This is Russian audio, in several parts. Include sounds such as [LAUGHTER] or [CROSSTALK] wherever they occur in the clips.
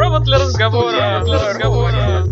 Провод для разговора. Для разговора.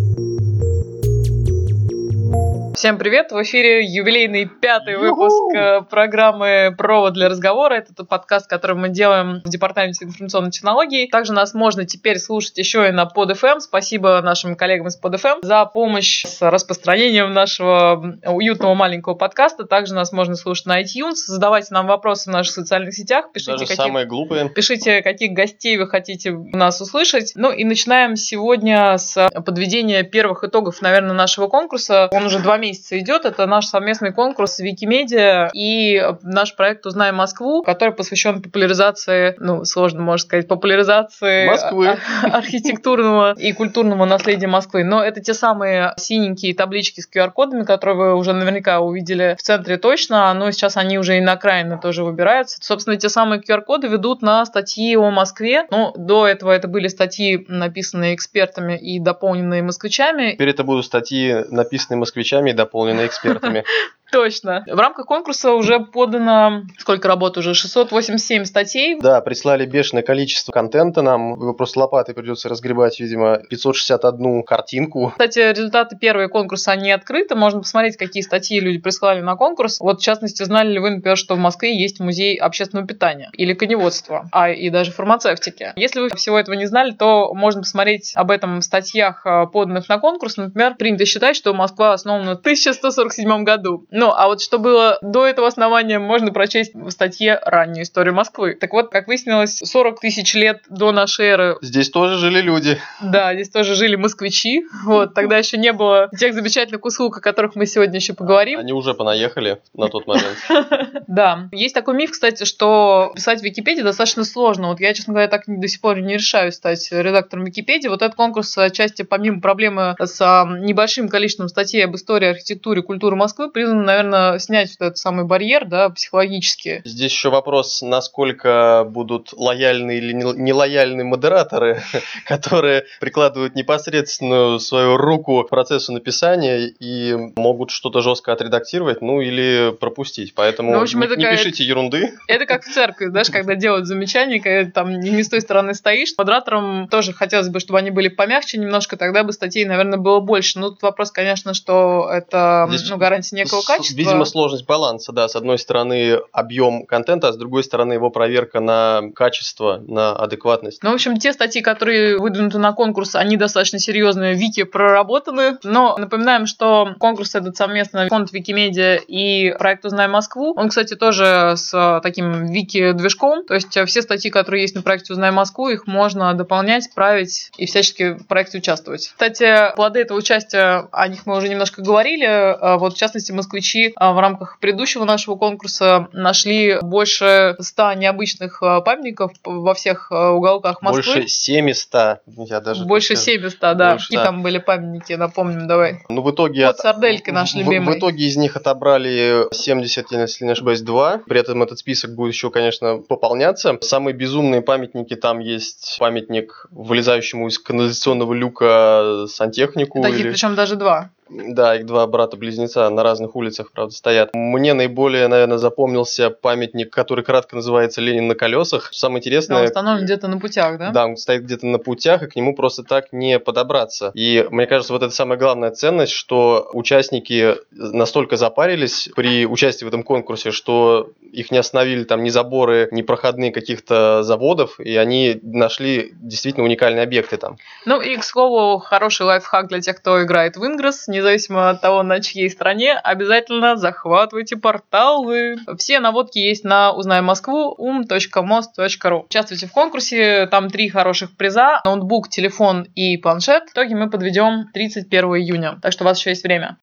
Всем привет! В эфире юбилейный пятый выпуск э, программы «Провод для разговора». Это тот подкаст, который мы делаем в Департаменте информационной технологии. Также нас можно теперь слушать еще и на PodFM. Спасибо нашим коллегам из PodFM за помощь с распространением нашего уютного маленького подкаста. Также нас можно слушать на iTunes. Задавайте нам вопросы в наших социальных сетях. Пишите, Даже каких... самые глупые. Пишите, каких гостей вы хотите нас услышать. Ну и начинаем сегодня с подведения первых итогов, наверное, нашего конкурса. Он уже два месяца месяца идет. Это наш совместный конкурс Викимедиа и наш проект «Узнаем Москву», который посвящен популяризации, ну, сложно можно сказать, популяризации Москвы. архитектурного и культурного наследия Москвы. Но это те самые синенькие таблички с QR-кодами, которые вы уже наверняка увидели в центре точно, но сейчас они уже и на окраины тоже выбираются. Собственно, те самые QR-коды ведут на статьи о Москве. Ну, до этого это были статьи, написанные экспертами и дополненные москвичами. Теперь это будут статьи, написанные москвичами дополнены экспертами. [LAUGHS] Точно. В рамках конкурса уже подано, сколько работ уже, 687 статей. Да, прислали бешеное количество контента нам. Его просто лопатой придется разгребать, видимо, 561 картинку. Кстати, результаты первого конкурса, они открыты. Можно посмотреть, какие статьи люди прислали на конкурс. Вот, в частности, знали ли вы, например, что в Москве есть музей общественного питания или коневодства, а и даже фармацевтики. Если вы всего этого не знали, то можно посмотреть об этом в статьях, э, поданных на конкурс. Например, принято считать, что Москва основана в 1147 году. Ну, а вот что было до этого основания, можно прочесть в статье «Раннюю историю Москвы». Так вот, как выяснилось, 40 тысяч лет до нашей эры... Здесь тоже жили люди. Да, здесь тоже жили москвичи. Вот, тогда еще не было тех замечательных услуг, о которых мы сегодня еще поговорим. Они уже понаехали на тот момент. [LAUGHS] Да. Есть такой миф, кстати, что писать в Википедии достаточно сложно. Вот я, честно говоря, так до сих пор не решаю стать редактором Википедии. Вот этот конкурс отчасти, помимо проблемы с а, небольшим количеством статей об истории, архитектуре, культуре Москвы, признан наверное, снять вот этот самый барьер, да, психологически. Здесь еще вопрос, насколько будут лояльны или нелояльны модераторы, [LAUGHS] которые прикладывают непосредственную свою руку к процессу написания и могут что-то жестко отредактировать, ну или пропустить. Поэтому ну, в общем, не, не пишите ерунды. Это как в церкви, знаешь, когда делают замечания, когда там не с той стороны стоишь. Модераторам тоже хотелось бы, чтобы они были помягче немножко, тогда бы статей, наверное, было больше. Ну, тут вопрос, конечно, что это Здесь ну, гарантия некого качества качество. Видимо, сложность баланса, да. С одной стороны, объем контента, а с другой стороны, его проверка на качество, на адекватность. Ну, в общем, те статьи, которые выдвинуты на конкурс, они достаточно серьезные, вики проработаны. Но напоминаем, что конкурс этот совместно фонд Викимедиа и проект «Узнай Москву». Он, кстати, тоже с таким вики-движком. То есть все статьи, которые есть на проекте «Узнай Москву», их можно дополнять, править и всячески в проекте участвовать. Кстати, плоды этого участия, о них мы уже немножко говорили. А вот, в частности, москвичи москвичи а, в рамках предыдущего нашего конкурса нашли больше 100 необычных а, памятников во всех а, уголках Москвы. Больше 700. Я даже больше 700, да. Больше, Какие да. там были памятники, напомним, давай. Ну, в итоге... Вот от... сардельки наш любимый. В, в итоге из них отобрали 70, если не ошибаюсь, 2. При этом этот список будет еще, конечно, пополняться. Самые безумные памятники там есть памятник вылезающему из канализационного люка сантехнику. Таких или... причем даже два. Да, их два брата-близнеца на разных улицах, правда, стоят. Мне наиболее, наверное, запомнился памятник, который кратко называется «Ленин на колесах». Самое интересное... Да, он установлен где-то на путях, да? Да, он стоит где-то на путях, и к нему просто так не подобраться. И мне кажется, вот это самая главная ценность, что участники настолько запарились при участии в этом конкурсе, что их не остановили там ни заборы, ни проходные каких-то заводов, и они нашли действительно уникальные объекты там. Ну и, к слову, хороший лайфхак для тех, кто играет в Ингресс, независимо от того, на чьей стране, обязательно захватывайте порталы. Все наводки есть на Узнай Москву um.most.ru. Участвуйте в конкурсе, там три хороших приза, ноутбук, телефон и планшет. В итоге мы подведем 31 июня, так что у вас еще есть время.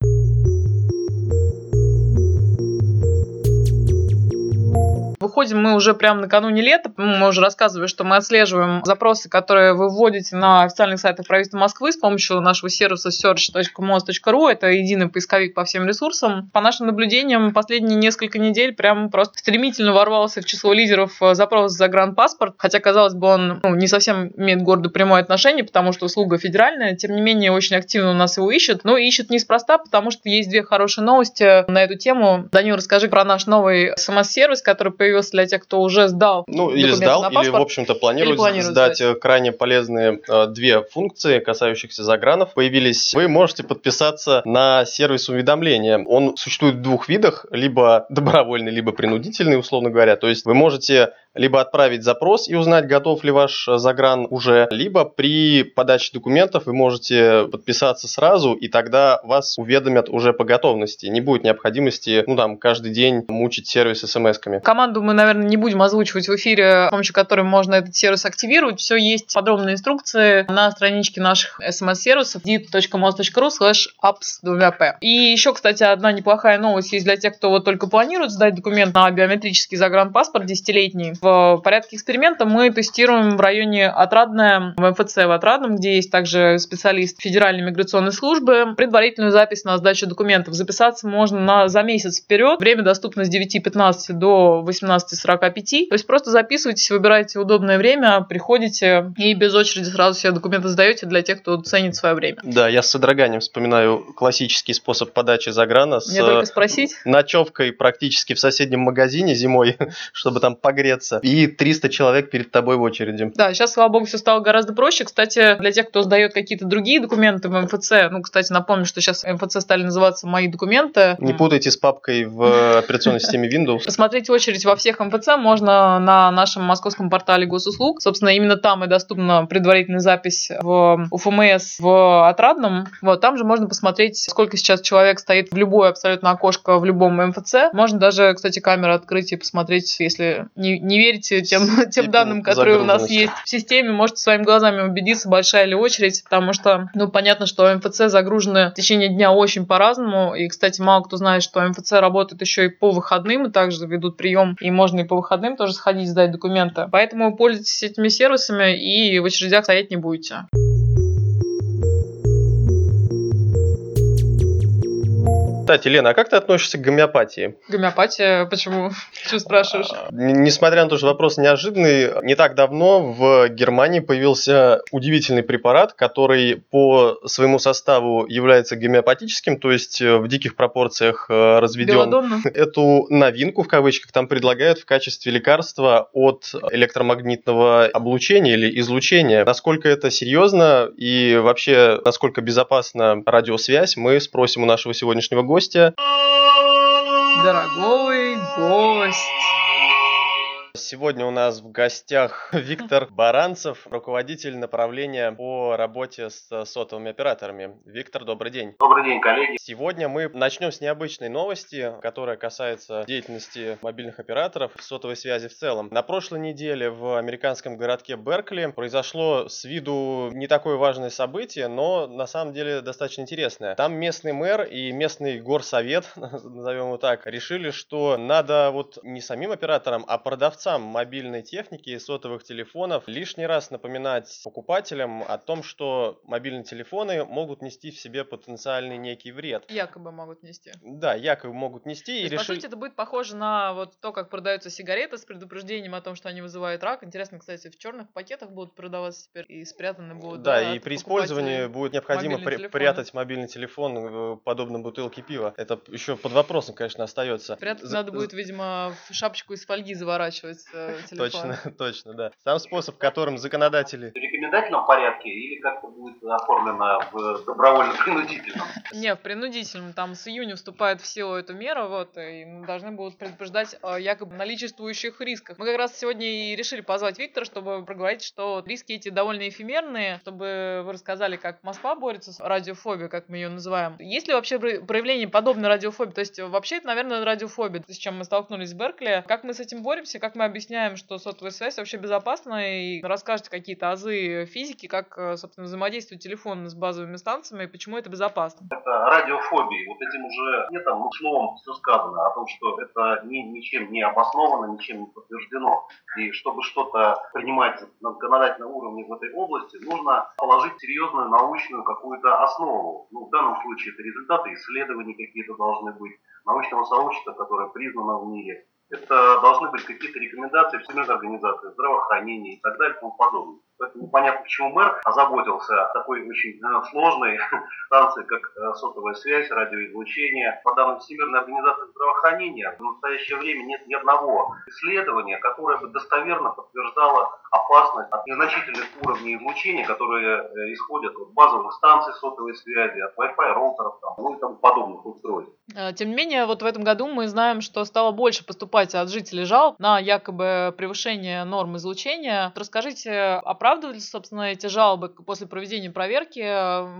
Выходим мы уже прямо накануне лета. Мы уже рассказывали, что мы отслеживаем запросы, которые вы вводите на официальных сайтах правительства Москвы с помощью нашего сервиса search.mos.ru. Это единый поисковик по всем ресурсам. По нашим наблюдениям, последние несколько недель прям просто стремительно ворвался в число лидеров э, запрос за гранд-паспорт. Хотя, казалось бы, он ну, не совсем имеет к прямое отношение, потому что услуга федеральная. Тем не менее, очень активно у нас его ищут. Но ищут неспроста, потому что есть две хорошие новости на эту тему. Данил, расскажи про наш новый смс-сервис, который появился появился для тех, кто уже сдал. Ну, или сдал, или, в общем-то, планирует, планирует сдать, сдать крайне полезные э, две функции, касающихся загранов. Появились. Вы можете подписаться на сервис уведомления. Он существует в двух видах, либо добровольный, либо принудительный, условно говоря. То есть вы можете либо отправить запрос и узнать, готов ли ваш э, загран уже, либо при подаче документов вы можете подписаться сразу, и тогда вас уведомят уже по готовности. Не будет необходимости, ну там, каждый день мучить сервис смс-ками. Команду мы, наверное, не будем озвучивать в эфире, с помощью которой можно этот сервис активировать. Все есть подробные инструкции на страничке наших смс-сервисов dit.mos.ru slash apps 2p. И еще, кстати, одна неплохая новость есть для тех, кто вот только планирует сдать документ на биометрический загранпаспорт десятилетний в порядке эксперимента мы тестируем в районе Отрадная, в МФЦ в Отрадном, где есть также специалист Федеральной миграционной службы, предварительную запись на сдачу документов. Записаться можно на, за месяц вперед. Время доступно с 9.15 до 18.45. То есть просто записывайтесь, выбирайте удобное время, приходите и без очереди сразу все документы сдаете для тех, кто ценит свое время. Да, я с содроганием вспоминаю классический способ подачи заграна с Мне только спросить. ночевкой практически в соседнем магазине зимой, [LAUGHS] чтобы там погреться месяца, и 300 человек перед тобой в очереди. Да, сейчас, слава богу, все стало гораздо проще. Кстати, для тех, кто сдает какие-то другие документы в МФЦ, ну, кстати, напомню, что сейчас МФЦ стали называться «Мои документы». Не путайте с папкой в [LAUGHS] операционной системе Windows. Посмотреть очередь во всех МФЦ можно на нашем московском портале госуслуг. Собственно, именно там и доступна предварительная запись в УФМС в Отрадном. Вот, там же можно посмотреть, сколько сейчас человек стоит в любое абсолютно окошко в любом МФЦ. Можно даже, кстати, камеру открыть и посмотреть, если не, не верите тем, [LAUGHS] тем данным, которые у нас есть в системе, можете своими глазами убедиться, большая ли очередь, потому что, ну, понятно, что МФЦ загружены в течение дня очень по-разному, и, кстати, мало кто знает, что МФЦ работает еще и по выходным, и также ведут прием, и можно и по выходным тоже сходить сдать документы. Поэтому пользуйтесь этими сервисами и в очередях стоять не будете. Кстати, Лена, а как ты относишься к гомеопатии? Гомеопатия? Почему? [LAUGHS] Что спрашиваешь? А, несмотря на то, что вопрос неожиданный, не так давно в Германии появился удивительный препарат, который по своему составу является гомеопатическим, то есть э, в диких пропорциях э, разведен. Белодонно. Эту новинку, в кавычках, там предлагают в качестве лекарства от электромагнитного облучения или излучения. Насколько это серьезно и вообще насколько безопасна радиосвязь, мы спросим у нашего сегодняшнего гостя гостя. Дорогой гость. Сегодня у нас в гостях [LAUGHS] Виктор [LAUGHS] Баранцев, руководитель направления по работе с сотовыми операторами. Виктор, добрый день. Добрый день, коллеги. Сегодня мы начнем с необычной новости, которая касается деятельности мобильных операторов в сотовой связи в целом. На прошлой неделе в американском городке Беркли произошло с виду не такое важное событие, но на самом деле достаточно интересное. Там местный мэр и местный горсовет, [LAUGHS] назовем его так, решили, что надо вот не самим операторам, а продавцам продавцам мобильной техники и сотовых телефонов лишний раз напоминать покупателям о том, что мобильные телефоны могут нести в себе потенциальный некий вред. Якобы могут нести. Да, якобы могут нести. То и есть, решили... По сути, это будет похоже на вот то, как продаются сигареты с предупреждением о том, что они вызывают рак. Интересно, кстати, в черных пакетах будут продаваться теперь и спрятаны будут. Да, да и при использовании будет необходимо при- прятать мобильный телефон э, подобно бутылке пива. Это еще под вопросом, конечно, остается. Прятать За... надо будет, видимо, в шапочку из фольги заворачивать э, [LAUGHS] Точно, [LAUGHS] точно, да. Сам способ, которым законодатели... В рекомендательном порядке или как-то будет оформлено в добровольно-принудительном? [LAUGHS] Не, в принудительном. Там с июня вступает в силу эта мера, вот, и должны будут предупреждать о якобы наличествующих рисках. Мы как раз сегодня и решили позвать Виктора, чтобы проговорить, что риски эти довольно эфемерные, чтобы вы рассказали, как Москва борется с радиофобией, как мы ее называем. Есть ли вообще проявление подобной радиофобии? То есть вообще это, наверное, радиофобия, с чем мы столкнулись в Беркли. Как мы с этим боремся, как мы объясняем что сотовая связь вообще безопасна, и расскажете какие-то азы физики, как, э, собственно, взаимодействует телефон с базовыми станциями, и почему это безопасно. Это радиофобия. Вот этим уже нет там словом все сказано о том, что это ни, ничем не обосновано, ничем не подтверждено. И чтобы что-то принимать на законодательном уровне в этой области, нужно положить серьезную научную какую-то основу. Ну, в данном случае это результаты исследований какие-то должны быть, научного сообщества, которое признано в мире, это должны быть какие-то рекомендации Всемирной организации здравоохранения и так далее и тому подобное. Поэтому непонятно, почему мэр озаботился такой очень э, сложной [LAUGHS] станцией, как э, сотовая связь, радиоизлучение. По данным Всемирной организации здравоохранения, в настоящее время нет ни одного исследования, которое бы достоверно подтверждало опасность от незначительных уровней излучения, которые э, исходят от базовых станций сотовой связи, от Wi-Fi роутеров там, ну и тому подобных устройств. Тем не менее, вот в этом году мы знаем, что стало больше поступать от жителей жалоб на якобы превышение норм излучения. Расскажите, оправдывались, собственно, эти жалобы после проведения проверки?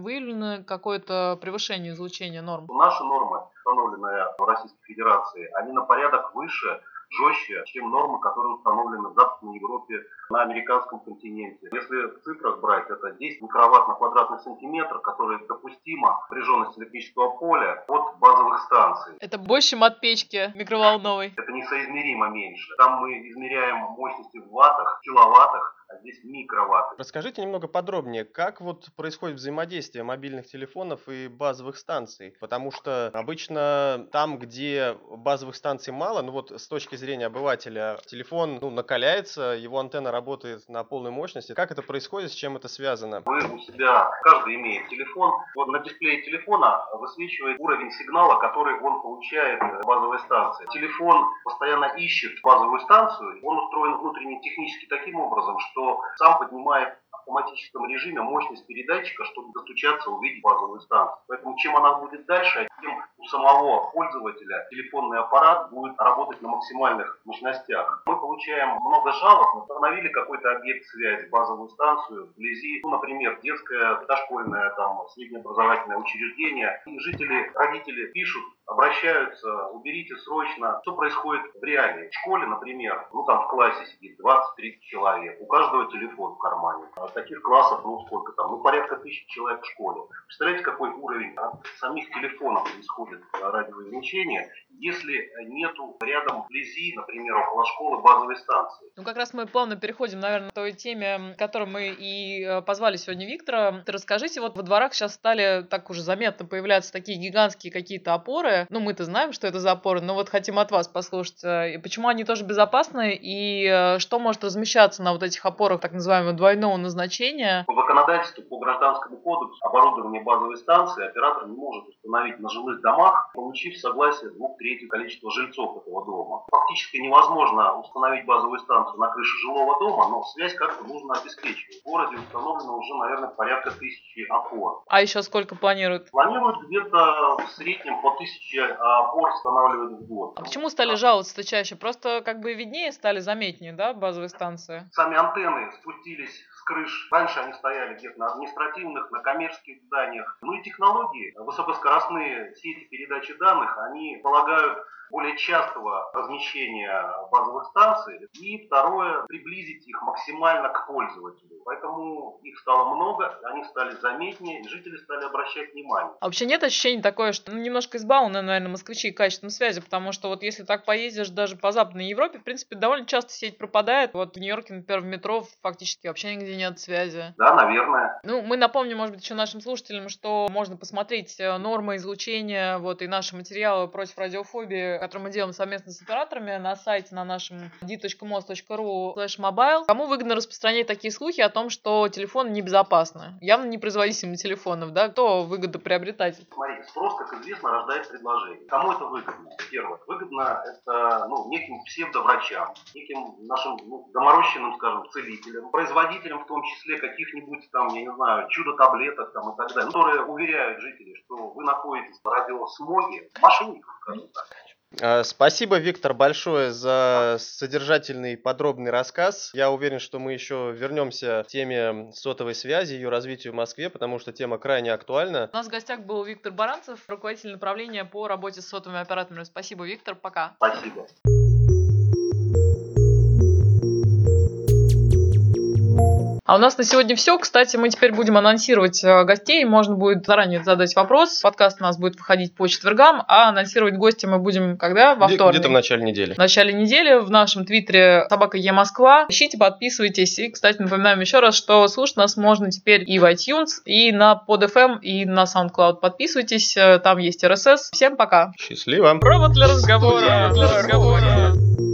Выявлено какое-то превышение излучения норм? Наши нормы, установленные в Российской Федерации, они на порядок выше жестче, чем нормы, которые установлены в Западной Европе, на американском континенте. Если в цифрах брать, это 10 микроватт на квадратный сантиметр, которые допустима напряженность электрического поля от базовых станций. Это больше, чем от печки микроволновой. Это несоизмеримо меньше. Там мы измеряем мощности в ваттах, киловаттах, а здесь микроватты. Расскажите немного подробнее, как вот происходит взаимодействие мобильных телефонов и базовых станций? Потому что обычно там, где базовых станций мало, ну вот с точки зрения обывателя, телефон ну, накаляется, его антенна работает на полной мощности. Как это происходит, с чем это связано? Вы у себя, каждый имеет телефон, вот на дисплее телефона высвечивает уровень сигнала, который он получает в базовой станции. Телефон постоянно ищет базовую станцию, он устроен внутренне технически таким образом, что что сам поднимает в автоматическом режиме мощность передатчика, чтобы достучаться, увидеть базовую станцию. Поэтому чем она будет дальше, тем у самого пользователя телефонный аппарат будет работать на максимальных мощностях. Мы получаем много жалоб, мы установили какой-то объект связи, базовую станцию вблизи, ну, например, детское, дошкольное, там, среднеобразовательное учреждение. И жители, родители пишут, обращаются, уберите срочно. Что происходит в реалии? В школе, например, ну там в классе сидит 20-30 человек, у каждого телефон в кармане. А таких классов, ну сколько там, ну порядка тысяч человек в школе. Представляете, какой уровень от самих телефонов исходит радиоизлучение, если нету рядом вблизи, например, около школы базовой станции. Ну как раз мы плавно переходим, наверное, к той теме, которой мы и э, позвали сегодня Виктора. Расскажите, вот во дворах сейчас стали так уже заметно появляться такие гигантские какие-то опоры, опоры. Ну, мы-то знаем, что это за опоры, но вот хотим от вас послушать, э, почему они тоже безопасны и э, что может размещаться на вот этих опорах так называемого двойного назначения. По законодательству, по гражданскому кодексу, оборудование базовой станции оператор не может установить на жилых домах, получив согласие двух третьих количества жильцов этого дома. Фактически невозможно установить базовую станцию на крыше жилого дома, но связь как-то нужно обеспечивать. В городе установлено уже, наверное, порядка тысячи опор. А еще сколько планируют? Планируют где-то в среднем по тысяче тысячи опор устанавливают в год. А почему стали жаловаться-то чаще? Просто как бы виднее стали, заметнее, да, базовые станции? Сами антенны спустились крыш. Раньше они стояли где-то на административных, на коммерческих зданиях. Ну и технологии, высокоскоростные сети передачи данных, они полагают более частого размещения базовых станций. И второе, приблизить их максимально к пользователю. Поэтому их стало много, они стали заметнее, жители стали обращать внимание. А вообще нет ощущения такое, что ну, немножко избалованы, наверное, москвичи качеством связи, потому что вот если так поездишь даже по Западной Европе, в принципе, довольно часто сеть пропадает. Вот в Нью-Йорке, например, в метро фактически вообще нигде нет связи. Да, наверное. Ну, мы напомним, может быть, еще нашим слушателям, что можно посмотреть э, нормы излучения, вот, и наши материалы против радиофобии, которые мы делаем совместно с операторами на сайте на нашем d.mos.ru mobile. Кому выгодно распространять такие слухи о том, что телефоны небезопасны? Явно непроизводительные телефонов, да? Кто выгодно приобретать? Смотрите, спрос, как известно, рождает предложение. Кому это выгодно? Первое. Выгодно это ну, неким псевдоврачам, неким нашим ну, доморощенным, скажем, целителям, производителям в том числе каких-нибудь там, я не знаю, чудо-таблеток там и так далее, которые уверяют жителей, что вы находитесь в радиосмоге, мошенников, скажем так. А, спасибо, Виктор, большое за содержательный подробный рассказ. Я уверен, что мы еще вернемся к теме сотовой связи, ее развитию в Москве, потому что тема крайне актуальна. У нас в гостях был Виктор Баранцев, руководитель направления по работе с сотовыми операторами. Спасибо, Виктор, пока. Спасибо. А у нас на сегодня все. Кстати, мы теперь будем анонсировать э, гостей. Можно будет заранее задать вопрос. Подкаст у нас будет выходить по четвергам, а анонсировать гостя мы будем когда? Во вторник. Где-то в начале недели. В начале недели в нашем твиттере собака Е Москва. Ищите, подписывайтесь. И, кстати, напоминаем еще раз, что слушать нас можно теперь и в iTunes, и на PodFM, и на SoundCloud. Подписывайтесь, э, там есть RSS. Всем пока. Счастливо. Провод для разговора. Провод для разговора.